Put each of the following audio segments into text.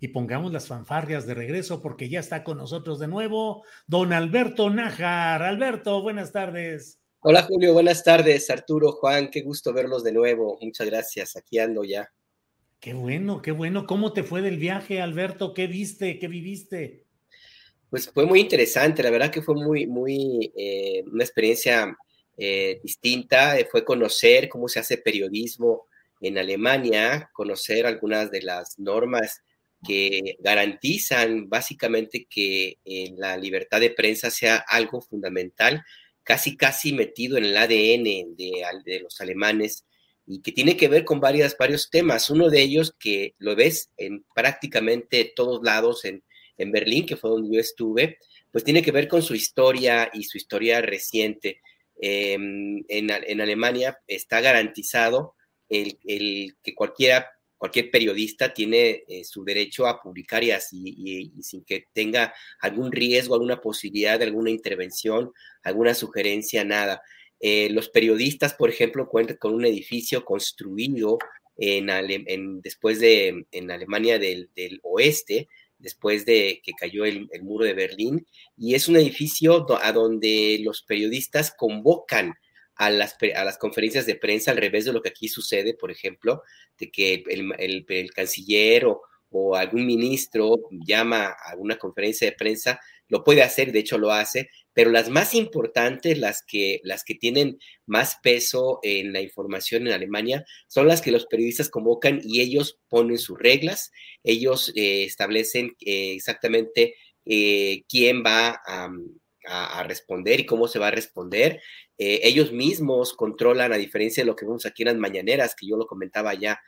Y pongamos las fanfarrias de regreso porque ya está con nosotros de nuevo don Alberto Nájar. Alberto, buenas tardes. Hola Julio, buenas tardes. Arturo, Juan, qué gusto verlos de nuevo. Muchas gracias. Aquí ando ya. Qué bueno, qué bueno. ¿Cómo te fue del viaje, Alberto? ¿Qué viste? ¿Qué viviste? Pues fue muy interesante. La verdad que fue muy, muy, eh, una experiencia eh, distinta. Fue conocer cómo se hace periodismo en Alemania, conocer algunas de las normas que garantizan básicamente que eh, la libertad de prensa sea algo fundamental, casi casi metido en el ADN de, los alemanes y que tiene que ver con varias, varios temas. Uno de ellos que lo ves en prácticamente todos lados en, Berlín, que fue donde yo estuve, pues tiene que ver con su historia y su historia reciente. Em, en, Alemania está garantizado el, el que cualquiera cualquier periodista tiene eh, su derecho a publicar y, así, sin que tenga algún riesgo, alguna posibilidad de alguna intervención, alguna sugerencia, nada. Eh, los periodistas, por ejemplo, cuentan con un edificio construido en, después de en Alemania del, oeste, después de que cayó el, muro de Berlín, y es un edificio a donde los periodistas convocan a las, a las conferencias de prensa, al revés de lo que aquí sucede, por ejemplo, de que el, canciller o, algún ministro llama a una conferencia de prensa, lo puede hacer, de hecho lo hace, pero las más importantes, las que, las que tienen más peso en la información en Alemania, son las que los periodistas convocan y ellos ponen sus reglas, ellos eh, establecen eh, exactamente eh, quién va a, a, responder y cómo se va a responder. Eh, ellos mismos controlan, a diferencia de lo que vemos aquí en las mañaneras, que yo lo comentaba ya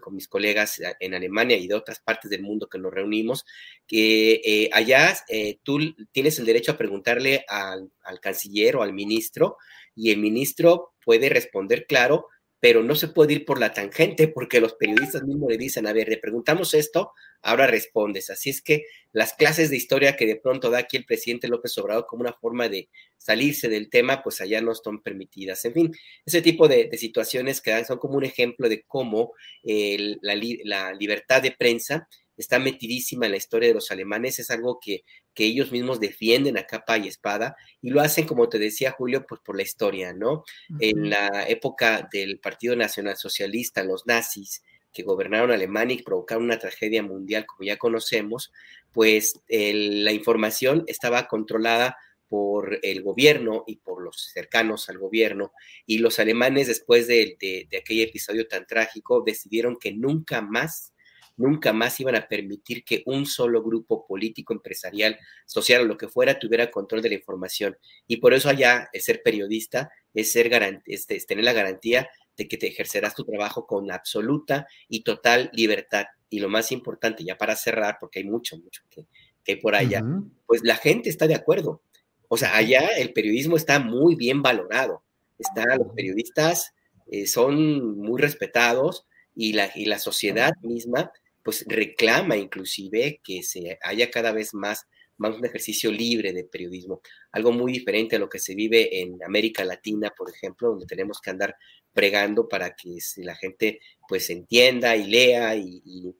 con mis colegas eh, en Alemania y de otras partes del mundo que nos reunimos, que eh, allá tú tienes el derecho a preguntarle al, al canciller o al ministro y el ministro puede responder claro pero no se puede ir por la tangente porque los periodistas mismos le dicen, a ver, le preguntamos esto, ahora respondes. Así es que las clases de historia que de pronto da aquí el presidente López Obrador como una forma de salirse del tema, pues allá no están permitidas. En fin, ese tipo de, situaciones que dan son como un ejemplo de cómo la, la libertad de prensa está metidísima en la historia de los alemanes, es algo que, que, ellos mismos defienden a capa y espada y lo hacen, como te decía Julio, pues por la historia, ¿no? En la época del Partido Nacional Socialista, los nazis que gobernaron Alemania y provocaron una tragedia mundial, como ya conocemos, pues la información estaba controlada por el gobierno y por los cercanos al gobierno. Y los alemanes, después de, aquel episodio tan trágico, decidieron que nunca más nunca más iban a permitir que un solo grupo político, empresarial, social o lo que fuera tuviera control de la información. Y por eso allá el ser periodista es, ser es, tener la garantía de que te ejercerás tu trabajo con absoluta y total libertad. Y lo más importante, ya para cerrar, porque hay mucho, mucho que, hay por allá, pues la gente está de acuerdo. O sea, allá el periodismo está muy bien valorado. Está, los periodistas eh, son muy respetados y la, y la sociedad misma pues reclama inclusive que se haya cada vez más, más un ejercicio libre de periodismo, algo muy diferente a lo que se vive en América Latina, por ejemplo, donde tenemos que andar pregando para que la gente pues entienda y lea y,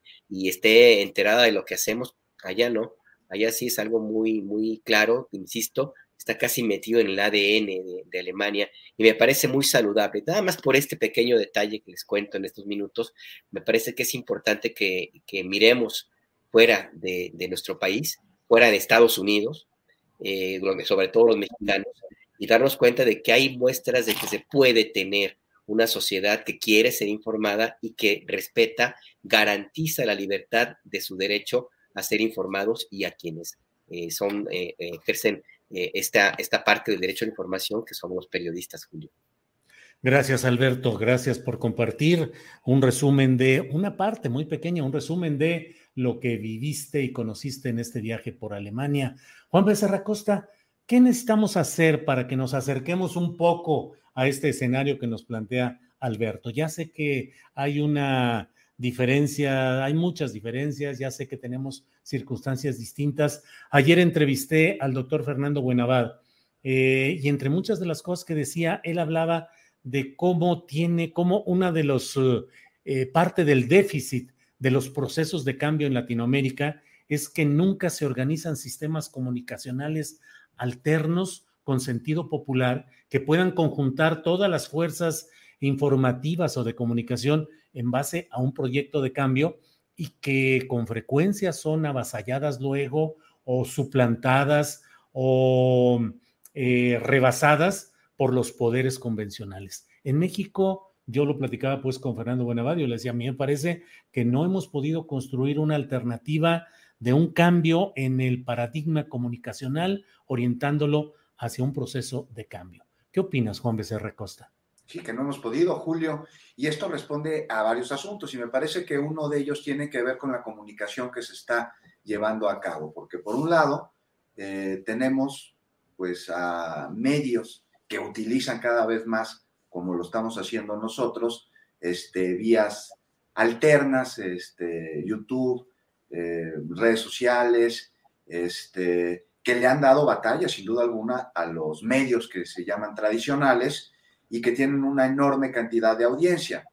esté enterada de lo que hacemos, allá no, allá sí es algo muy, muy claro, insisto, está casi metido en el ADN de, Alemania y me parece muy saludable. Nada más por este pequeño detalle que les cuento en estos minutos, me parece que es importante que, miremos fuera de, nuestro país, fuera de Estados Unidos, eh, sobre todo los mexicanos, y darnos cuenta de que hay muestras de que se puede tener una sociedad que quiere ser informada y que respeta, garantiza la libertad de su derecho a ser informados y a quienes eh, son, eh, ejercen esta, esta parte del derecho a la información que somos los periodistas, Julio. Gracias, Alberto. Gracias por compartir un resumen de una parte muy pequeña, un resumen de lo que viviste y conociste en este viaje por Alemania. Juan Becerra Costa, ¿qué necesitamos hacer para que nos acerquemos un poco a este escenario que nos plantea Alberto? Ya sé que hay una diferencia, hay muchas diferencias, ya sé que tenemos circunstancias distintas. Ayer entrevisté al doctor Fernando Buenavad eh, y entre muchas de las cosas que decía, él hablaba de cómo tiene, cómo una de los, eh, parte del déficit de los procesos de cambio en Latinoamérica es que nunca se organizan sistemas comunicacionales alternos con sentido popular que puedan conjuntar todas las fuerzas informativas o de comunicación en base a un proyecto de cambio y que con frecuencia son avasalladas luego o suplantadas o eh, rebasadas por los poderes convencionales. En México, yo lo platicaba pues con Fernando Buenavadio, le decía, a mí me parece que no hemos podido construir una alternativa de un cambio en el paradigma comunicacional, orientándolo hacia un proceso de cambio. ¿Qué opinas, Juan Becerra Costa? Sí, que no hemos podido, Julio. Y esto responde a varios asuntos y me parece que uno de ellos tiene que ver con la comunicación que se está llevando a cabo, porque por un lado eh, tenemos pues a medios que utilizan cada vez más, como lo estamos haciendo nosotros, este, vías alternas, este, YouTube, eh, redes sociales, este, que le han dado batalla, sin duda alguna, a los medios que se llaman tradicionales y que tienen una enorme cantidad de audiencia.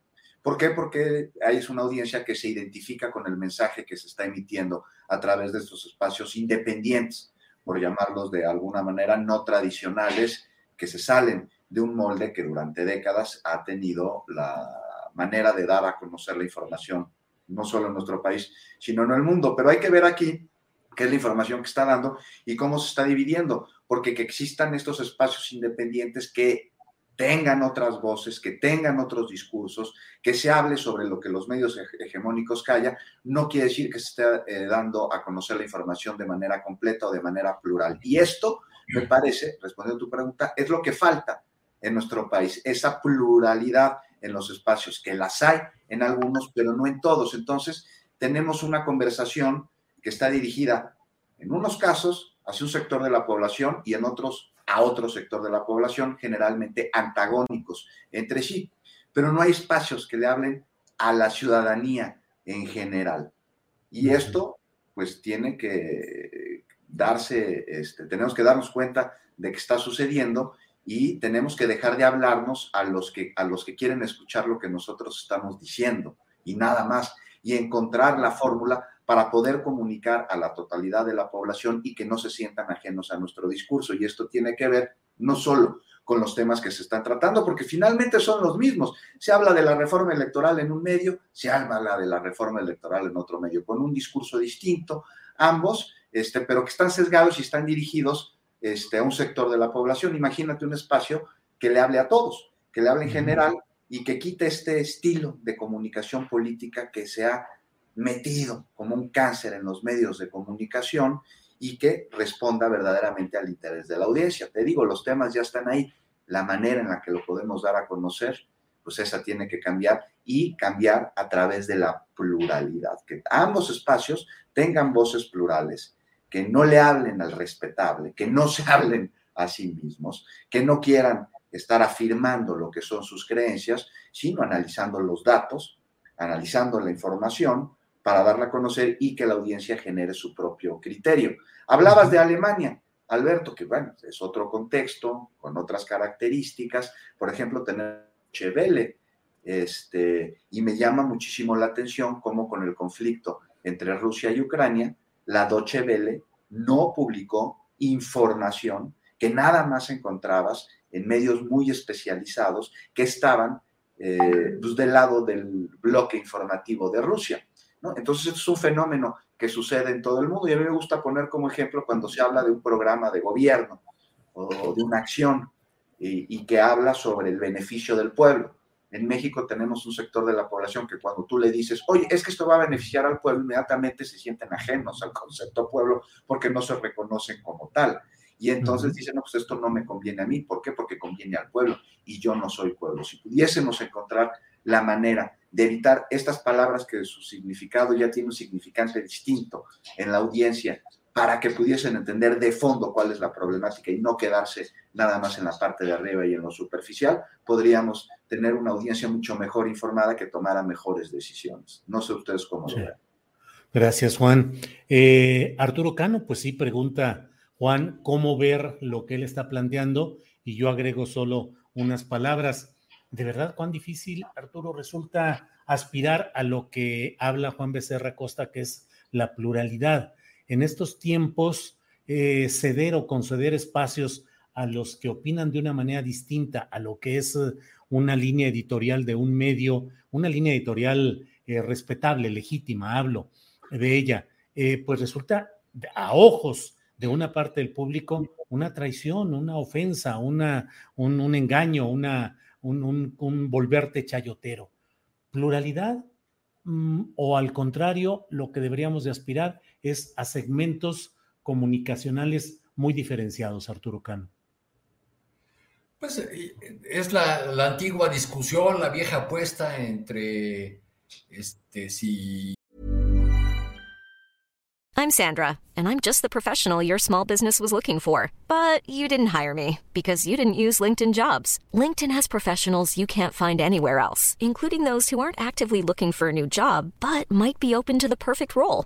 ¿Por qué? Porque hay una audiencia que se identifica con el mensaje que se está emitiendo a través de estos espacios independientes, por llamarlos de alguna manera no tradicionales, que se salen de un molde que durante décadas ha tenido la manera de dar a conocer la información, no solo en nuestro país, sino en el mundo. Pero hay que ver aquí qué es la información que está dando y cómo se está dividiendo, porque que existan estos espacios independientes que tengan otras voces, que tengan otros discursos, que se hable sobre lo que los medios hegemónicos callan, no quiere decir que se esté eh, dando a conocer la información de manera completa o de manera plural. Y esto, me parece, respondiendo a tu pregunta, es lo que falta en nuestro país, esa pluralidad en los espacios, que las hay en algunos, pero no en todos. Entonces, tenemos una conversación que está dirigida, en unos casos, hacia un sector de la población y en otros a otro sector de la población, generalmente antagónicos entre sí, pero no hay espacios que le hablen a la ciudadanía en general. Y esto, pues, tiene que darse, este, tenemos que darnos cuenta de que está sucediendo y tenemos que dejar de hablarnos a los que, a los que quieren escuchar lo que nosotros estamos diciendo y nada más, y encontrar la fórmula para poder comunicar a la totalidad de la población y que no se sientan ajenos a nuestro discurso. Y esto tiene que ver no solo con los temas que se están tratando, porque finalmente son los mismos. Se habla de la reforma electoral en un medio, se habla de la reforma electoral en otro medio, con un discurso distinto, ambos, este, pero que están sesgados y están dirigidos este, a un sector de la población. Imagínate un espacio que le hable a todos, que le hable en general y que quite este estilo de comunicación política que se ha metido como un cáncer en los medios de comunicación y que responda verdaderamente al interés de la audiencia. Te digo, los temas ya están ahí, la manera en la que lo podemos dar a conocer, pues esa tiene que cambiar y cambiar a través de la pluralidad, que ambos espacios tengan voces plurales, que no le hablen al respetable, que no se hablen a sí mismos, que no quieran estar afirmando lo que son sus creencias, sino analizando los datos, analizando la información para darla a conocer y que la audiencia genere su propio criterio. Hablabas de Alemania, Alberto, que bueno, es otro contexto, con otras características, por ejemplo, tener Chevele, este, y me llama muchísimo la atención cómo con el conflicto entre Rusia y Ucrania, la Deutsche Welle no publicó información que nada más encontrabas en medios muy especializados que estaban eh, pues, del lado del bloque informativo de Rusia. Entonces, es un fenómeno que sucede en todo el mundo y a mí me gusta poner como ejemplo cuando se habla de un programa de gobierno o de una acción y, que habla sobre el beneficio del pueblo. En México tenemos un sector de la población que cuando tú le dices, oye, es que esto va a beneficiar al pueblo, inmediatamente se sienten ajenos al concepto pueblo porque no se reconocen como tal. Y entonces dicen, no, pues esto no me conviene a mí. ¿Por qué? Porque conviene al pueblo y yo no soy pueblo. Si pudiésemos encontrar la manera de evitar estas palabras que su significado ya tiene un significante distinto en la audiencia para que pudiesen entender de fondo cuál es la problemática y no quedarse nada más en la parte de arriba y en lo superficial, podríamos tener una audiencia mucho mejor informada que tomara mejores decisiones. No sé ustedes cómo lo ven. Gracias, Juan. Eh, Arturo Cano, pues sí, pregunta Juan cómo ver lo que él está planteando y yo agrego solo unas palabras. De verdad, cuán difícil, Arturo, resulta aspirar a lo que habla Juan Becerra Costa, que es la pluralidad en estos tiempos eh, ceder o conceder espacios a los que opinan de una manera distinta a lo que es eh, una línea editorial de un medio, una línea editorial eh, respetable, legítima, hablo de ella, pues resulta a ojos de una parte del público una traición, una ofensa, una, un, engaño, una, un, volverte chayotero. Pluralidad, Mm, o al contrario, lo que deberíamos de aspirar es a segmentos comunicacionales muy diferenciados, Arturo Cano. Pues eh, es la, la antigua discusión, la vieja apuesta entre este, si I'm Sandra, and I'm just the professional your small business was looking for. But you didn't hire me because you didn't use LinkedIn jobs. LinkedIn has professionals you can't find anywhere else, including those who aren't actively looking for a new job but might be open to the perfect role,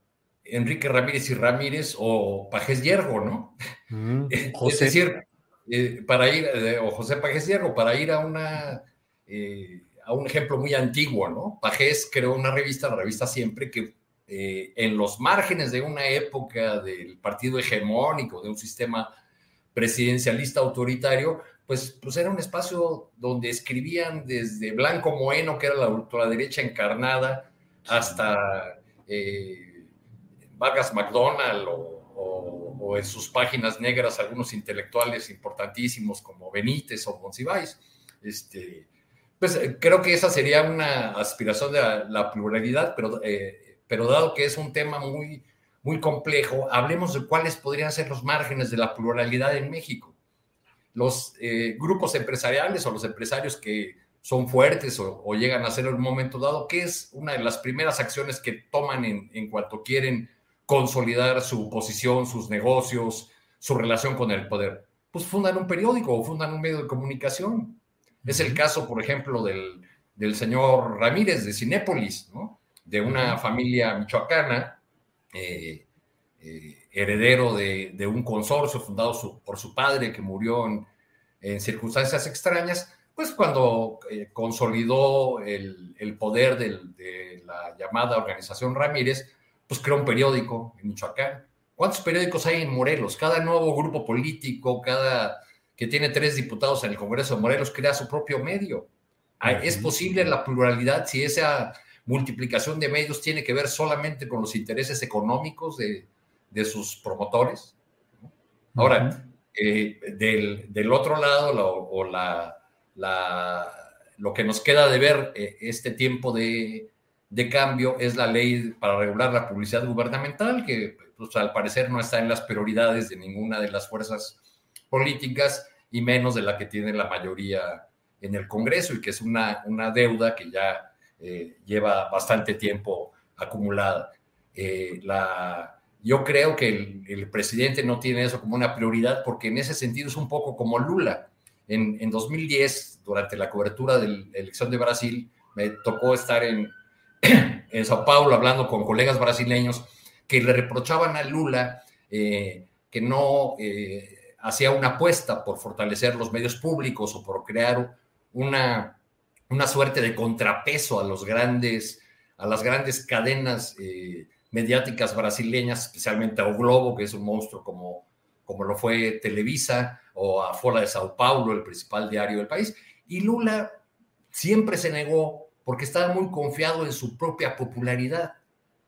Enrique Ramírez y Ramírez o Pajés Yergo, ¿no? Mm, es decir, eh, para ir, eh, o José Pajés Yergo, para ir a una... Eh, a un ejemplo muy antiguo, ¿no? Pajés creó una revista, la revista Siempre, que en los márgenes de una época del partido hegemónico, de un sistema presidencialista autoritario, pues, pues era un espacio donde escribían desde Blanco Moeno, que era la ultraderecha encarnada, hasta eh, Vargas McDonald o, en sus páginas negras algunos intelectuales importantísimos como Benítez o Monsiváis. Este, pues eh, creo que esa sería una aspiración de la, pluralidad, pero, eh, pero dado que es un tema muy, muy complejo, hablemos de cuáles podrían ser los márgenes de la pluralidad en México los eh, grupos empresariales o los empresarios que son fuertes o, llegan a ser en un momento dado, ¿qué es una de las primeras acciones que toman en, cuanto quieren consolidar su posición, sus negocios, su relación con el poder? Pues fundan un periódico o fundan un medio de comunicación. Es el caso, por ejemplo, del, señor Ramírez de Cinépolis, de una familia michoacana, eh, eh, heredero de, un consorcio fundado por su padre que murió en, circunstancias extrañas, pues cuando eh, consolidó el, poder de la llamada organización Ramírez, pues creó un periódico en Michoacán. ¿Cuántos periódicos hay en Morelos? Cada nuevo grupo político, cada que tiene tres diputados en el Congreso de Morelos, crea su propio medio. ¿Es posible la pluralidad si esa multiplicación de medios tiene que ver solamente con los intereses económicos de, de sus promotores. Ahora, eh, del, otro lado, o la, lo que nos queda de ver eh, este tiempo de, cambio es la ley para regular la publicidad gubernamental, que pues, al parecer no está en las prioridades de ninguna de las fuerzas políticas y menos de la que tiene la mayoría en el Congreso y que es una, una deuda que ya eh, lleva bastante tiempo acumulada. Eh, la, yo creo que el, presidente no tiene eso como una prioridad porque en ese sentido es un poco como Lula. En, en 2010, durante la cobertura de la elección de Brasil, me tocó estar en, en Sao Paulo hablando con colegas brasileños que le reprochaban a Lula eh, que no eh, hacía una apuesta por fortalecer los medios públicos o por crear una, una suerte de contrapeso a los grandes, a las grandes cadenas eh, mediáticas brasileñas, especialmente a O Globo, que es un monstruo como, como lo fue Televisa, o a Fola de Sao Paulo, el principal diario del país. Y Lula siempre se negó porque estaba muy confiado en su propia popularidad.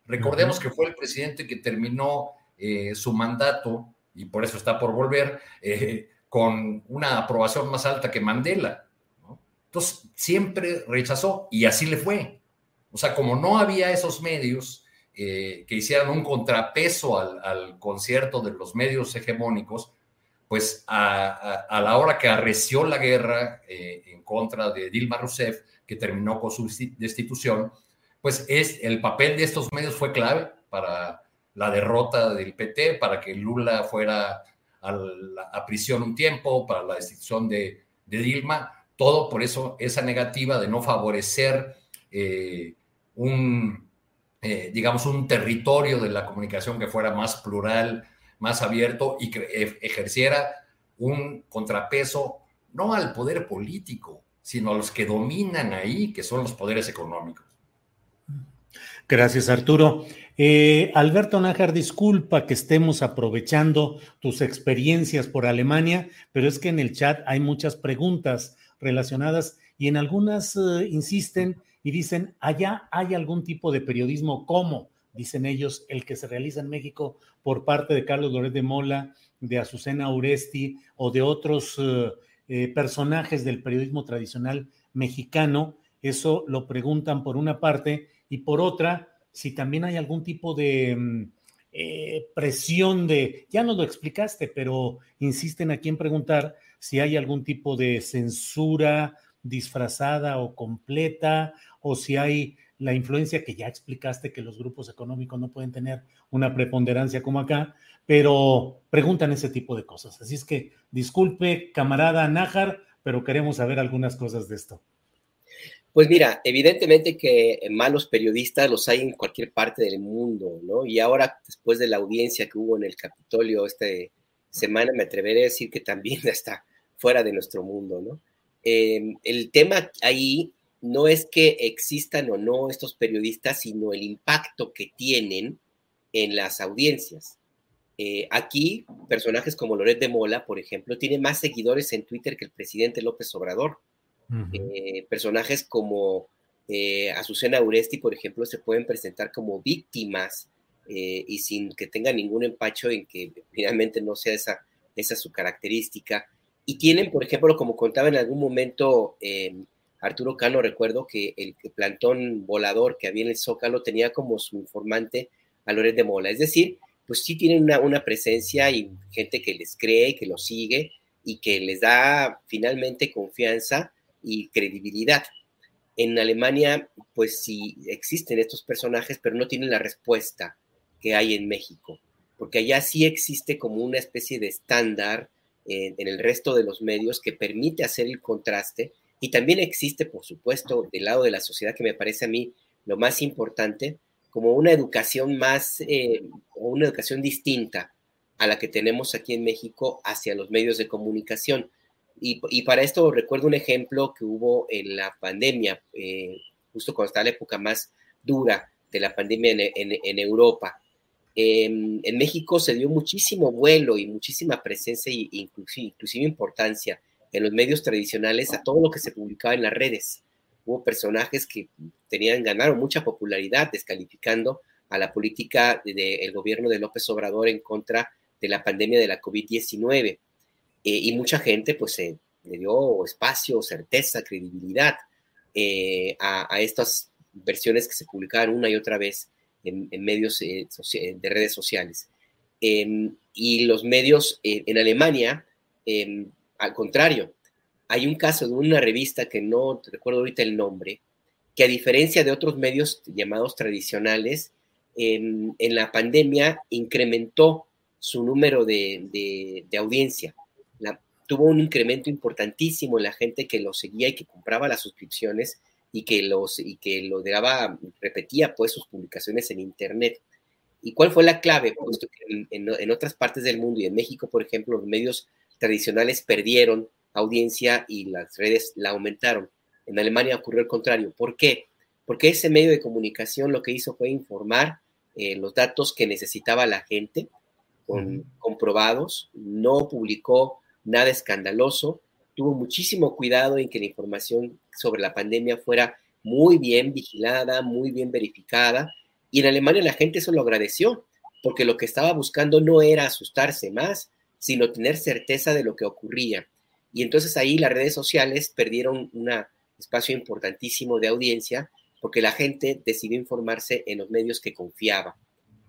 Recordemos que fue el presidente que terminó eh, su mandato, y por eso está por volver, eh, con una aprobación más alta que Mandela. Entonces, siempre rechazó y así le fue. O sea, como no había esos medios, eh, que hicieran un contrapeso al, concierto de los medios hegemónicos, pues a, la hora que arreció la guerra en contra de Dilma Rousseff, que terminó con su destitución, pues es, el papel de estos medios fue clave para la derrota del PT, para que Lula fuera a, prisión un tiempo, para la destitución de, Dilma, todo por eso esa negativa de no favorecer eh, un, eh, digamos, un territorio de la comunicación que fuera más plural, más abierto y que e-, ejerciera un contrapeso no al poder político, sino a los que dominan ahí, que son los poderes económicos. Gracias, Arturo. Eh, Alberto Nájar, disculpa que estemos aprovechando tus experiencias por Alemania, pero es que en el chat hay muchas preguntas relacionadas y en algunas eh, insisten y dicen, allá hay algún tipo de periodismo como, dicen ellos, el que se realiza en México por parte de Carlos Loret de Mola, de Azucena Uresti o de otros eh, eh, personajes del periodismo tradicional mexicano. Eso lo preguntan por una parte y por otra, si también hay algún tipo de mm, eh, presión de, ya nos lo explicaste, pero insisten aquí en preguntar si hay algún tipo de censura disfrazada o completa o si hay la influencia que ya explicaste que los grupos económicos no pueden tener una preponderancia como acá, pero preguntan ese tipo de cosas. Así es que disculpe, camarada Nájar, pero queremos saber algunas cosas de esto. Pues mira, evidentemente que malos periodistas los hay en cualquier parte del mundo, ¿no? Y ahora, después de la audiencia que hubo en el Capitolio esta semana, me atreveré a decir que también está fuera de nuestro mundo, ¿no? Eh, el tema ahí no es que existan o no estos periodistas, sino el impacto que tienen en las audiencias. Eh, aquí, personajes como Loret de Mola, por ejemplo, tiene más seguidores en Twitter que el presidente López Obrador. Eh, personajes como eh, Azucena Uresti, por ejemplo, se pueden presentar como víctimas y sin que tengan ningún empacho en que finalmente no sea esa, esa su característica. Y tienen, por ejemplo, como contaba en algún momento Arturo Cano, recuerdo que el, plantón volador que había en el Zócalo tenía como su informante a Loret de Mola. Es decir, pues sí tienen una, presencia y gente que les cree, que los sigue y que les da finalmente confianza y credibilidad. En Alemania, pues sí existen estos personajes, pero no tienen la respuesta que hay en México, porque allá sí existe como una especie de estándar eh, en el resto de los medios que permite hacer el contraste y también existe, por supuesto, del lado de la sociedad, que me parece a mí lo más importante, como una educación más eh, o una educación distinta a la que tenemos aquí en México hacia los medios de comunicación. Y, para esto recuerdo un ejemplo que hubo en la pandemia, eh, justo cuando estaba la época más dura de la pandemia en, Europa. en México se dio muchísimo vuelo y muchísima presencia e inclusive, inclusive importancia en los medios tradicionales a todo lo que se publicaba en las redes. Hubo personajes que tenían, ganaron mucha popularidad descalificando a la política del gobierno de López Obrador en contra de la pandemia de la COVID-19. Eh, y mucha gente pues se le dio espacio, certeza, credibilidad eh, a, estas versiones que se publicaban una y otra vez en, medios eh, de redes sociales. Em, y los medios en Alemania, em, al contrario, hay un caso de una revista que no recuerdo ahorita el nombre, que a diferencia de otros medios llamados tradicionales, en, la pandemia incrementó su número de, audiencia. tuvo un incremento importantísimo en la gente que lo seguía y que compraba las suscripciones y que, los, y que lo daba, repetía pues sus publicaciones en Internet. ¿Y cuál fue la clave? Que en, otras partes del mundo y en México, por ejemplo, los medios tradicionales perdieron audiencia y las redes la aumentaron. En Alemania ocurrió el contrario. ¿Por qué? Porque ese medio de comunicación lo que hizo fue informar eh, los datos que necesitaba la gente, con, comprobados, no publicó nada escandaloso, tuvo muchísimo cuidado en que la información sobre la pandemia fuera muy bien vigilada, muy bien verificada, y en Alemania la gente eso lo agradeció, porque lo que estaba buscando no era asustarse más, sino tener certeza de lo que ocurría. Y entonces ahí las redes sociales perdieron un espacio importantísimo de audiencia porque la gente decidió informarse en los medios que confiaba,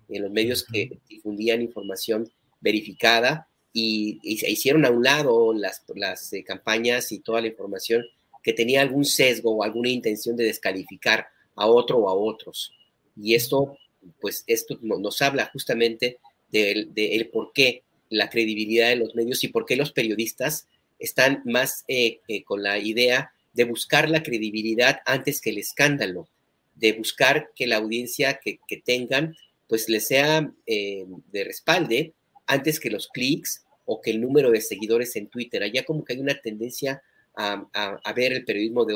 en los medios que difundían información verificada y, se hicieron a un lado las, las eh, campañas y toda la información que tenía algún sesgo o alguna intención de descalificar a otro o a otros. Y esto, pues, esto nos habla justamente del de, por qué la credibilidad de los medios y por qué los periodistas están más eh, eh, con la idea de buscar la credibilidad antes que el escándalo, de buscar que la audiencia que, tengan pues les sea eh, de respalde antes que los clics o que el número de seguidores en Twitter. Allá como que hay una tendencia a, ver el periodismo de,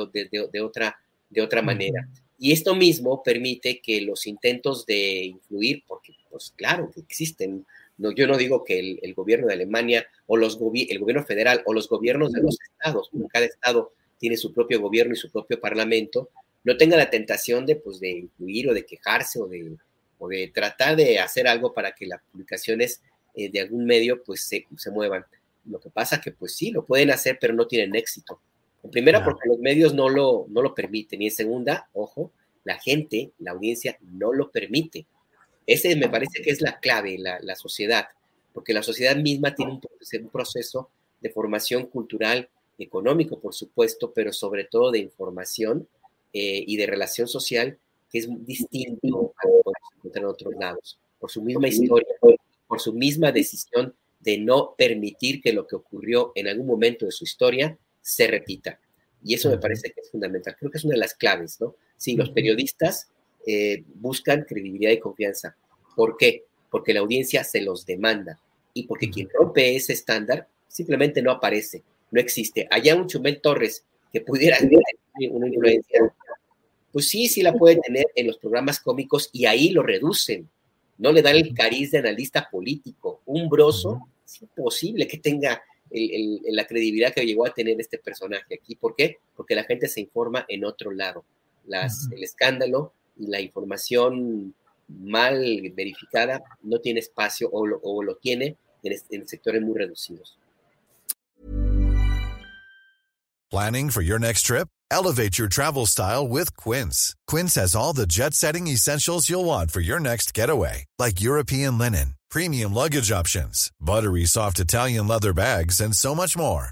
otra, de otra manera. Y esto mismo permite que los intentos de influir, porque pues claro que existen, no, yo no digo que el, gobierno de Alemania o los el gobierno federal o los gobiernos de los estados, cada estado tiene su propio gobierno y su propio parlamento, no tenga la tentación de, pues, de influir o de quejarse o de, o de tratar de hacer algo para que las publicaciones eh, de algún medio pues se, se, muevan. Lo que pasa que pues sí, lo pueden hacer, pero no tienen éxito. En primera, porque los medios no lo, no lo permiten. Y en segunda, ojo, la gente, la audiencia no lo permite. Ese me parece que es la clave, la, la sociedad, porque la sociedad misma tiene un, un proceso de formación cultural, económico, por supuesto, pero sobre todo de información eh, y de relación social que es distinto a lo que podemos encontrar en otros lados, por su misma historia, por su misma decisión de no permitir que lo que ocurrió en algún momento de su historia se repita. Y eso me parece que es fundamental. Creo que es una de las claves, ¿no? Sí, los periodistas eh, buscan credibilidad y confianza. ¿Por qué? Porque la audiencia se los demanda y porque quien rompe ese estándar simplemente no aparece, no existe. Allá un Chumel Torres que pudiera tener una influencia, pues sí, sí la puede tener en los programas cómicos y ahí lo reducen. No le dan el cariz de analista político. Un broso, es imposible que tenga la credibilidad que llegó a tener este personaje aquí. ¿Por qué? Porque la gente se informa en otro lado. Las, El escándalo la información mal verificada no tiene espacio o lo, tiene en, en sectores muy reducidos. Planning for your next trip? Elevate your travel style with Quince. Quince has all the jet setting essentials you'll want for your next getaway, like European linen, premium luggage options, buttery soft Italian leather bags, and so much more.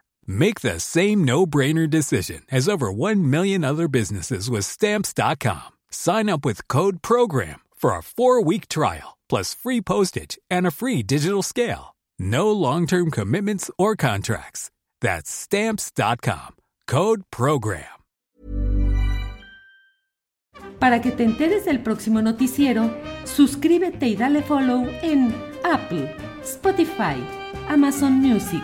Make the same no-brainer decision as over 1 million other businesses with stamps.com. Sign up with code program for a 4-week trial plus free postage and a free digital scale. No long-term commitments or contracts. That's stamps.com. Code program. Para que te enteres del próximo noticiero, suscríbete y dale follow en Apple, Spotify, Amazon Music,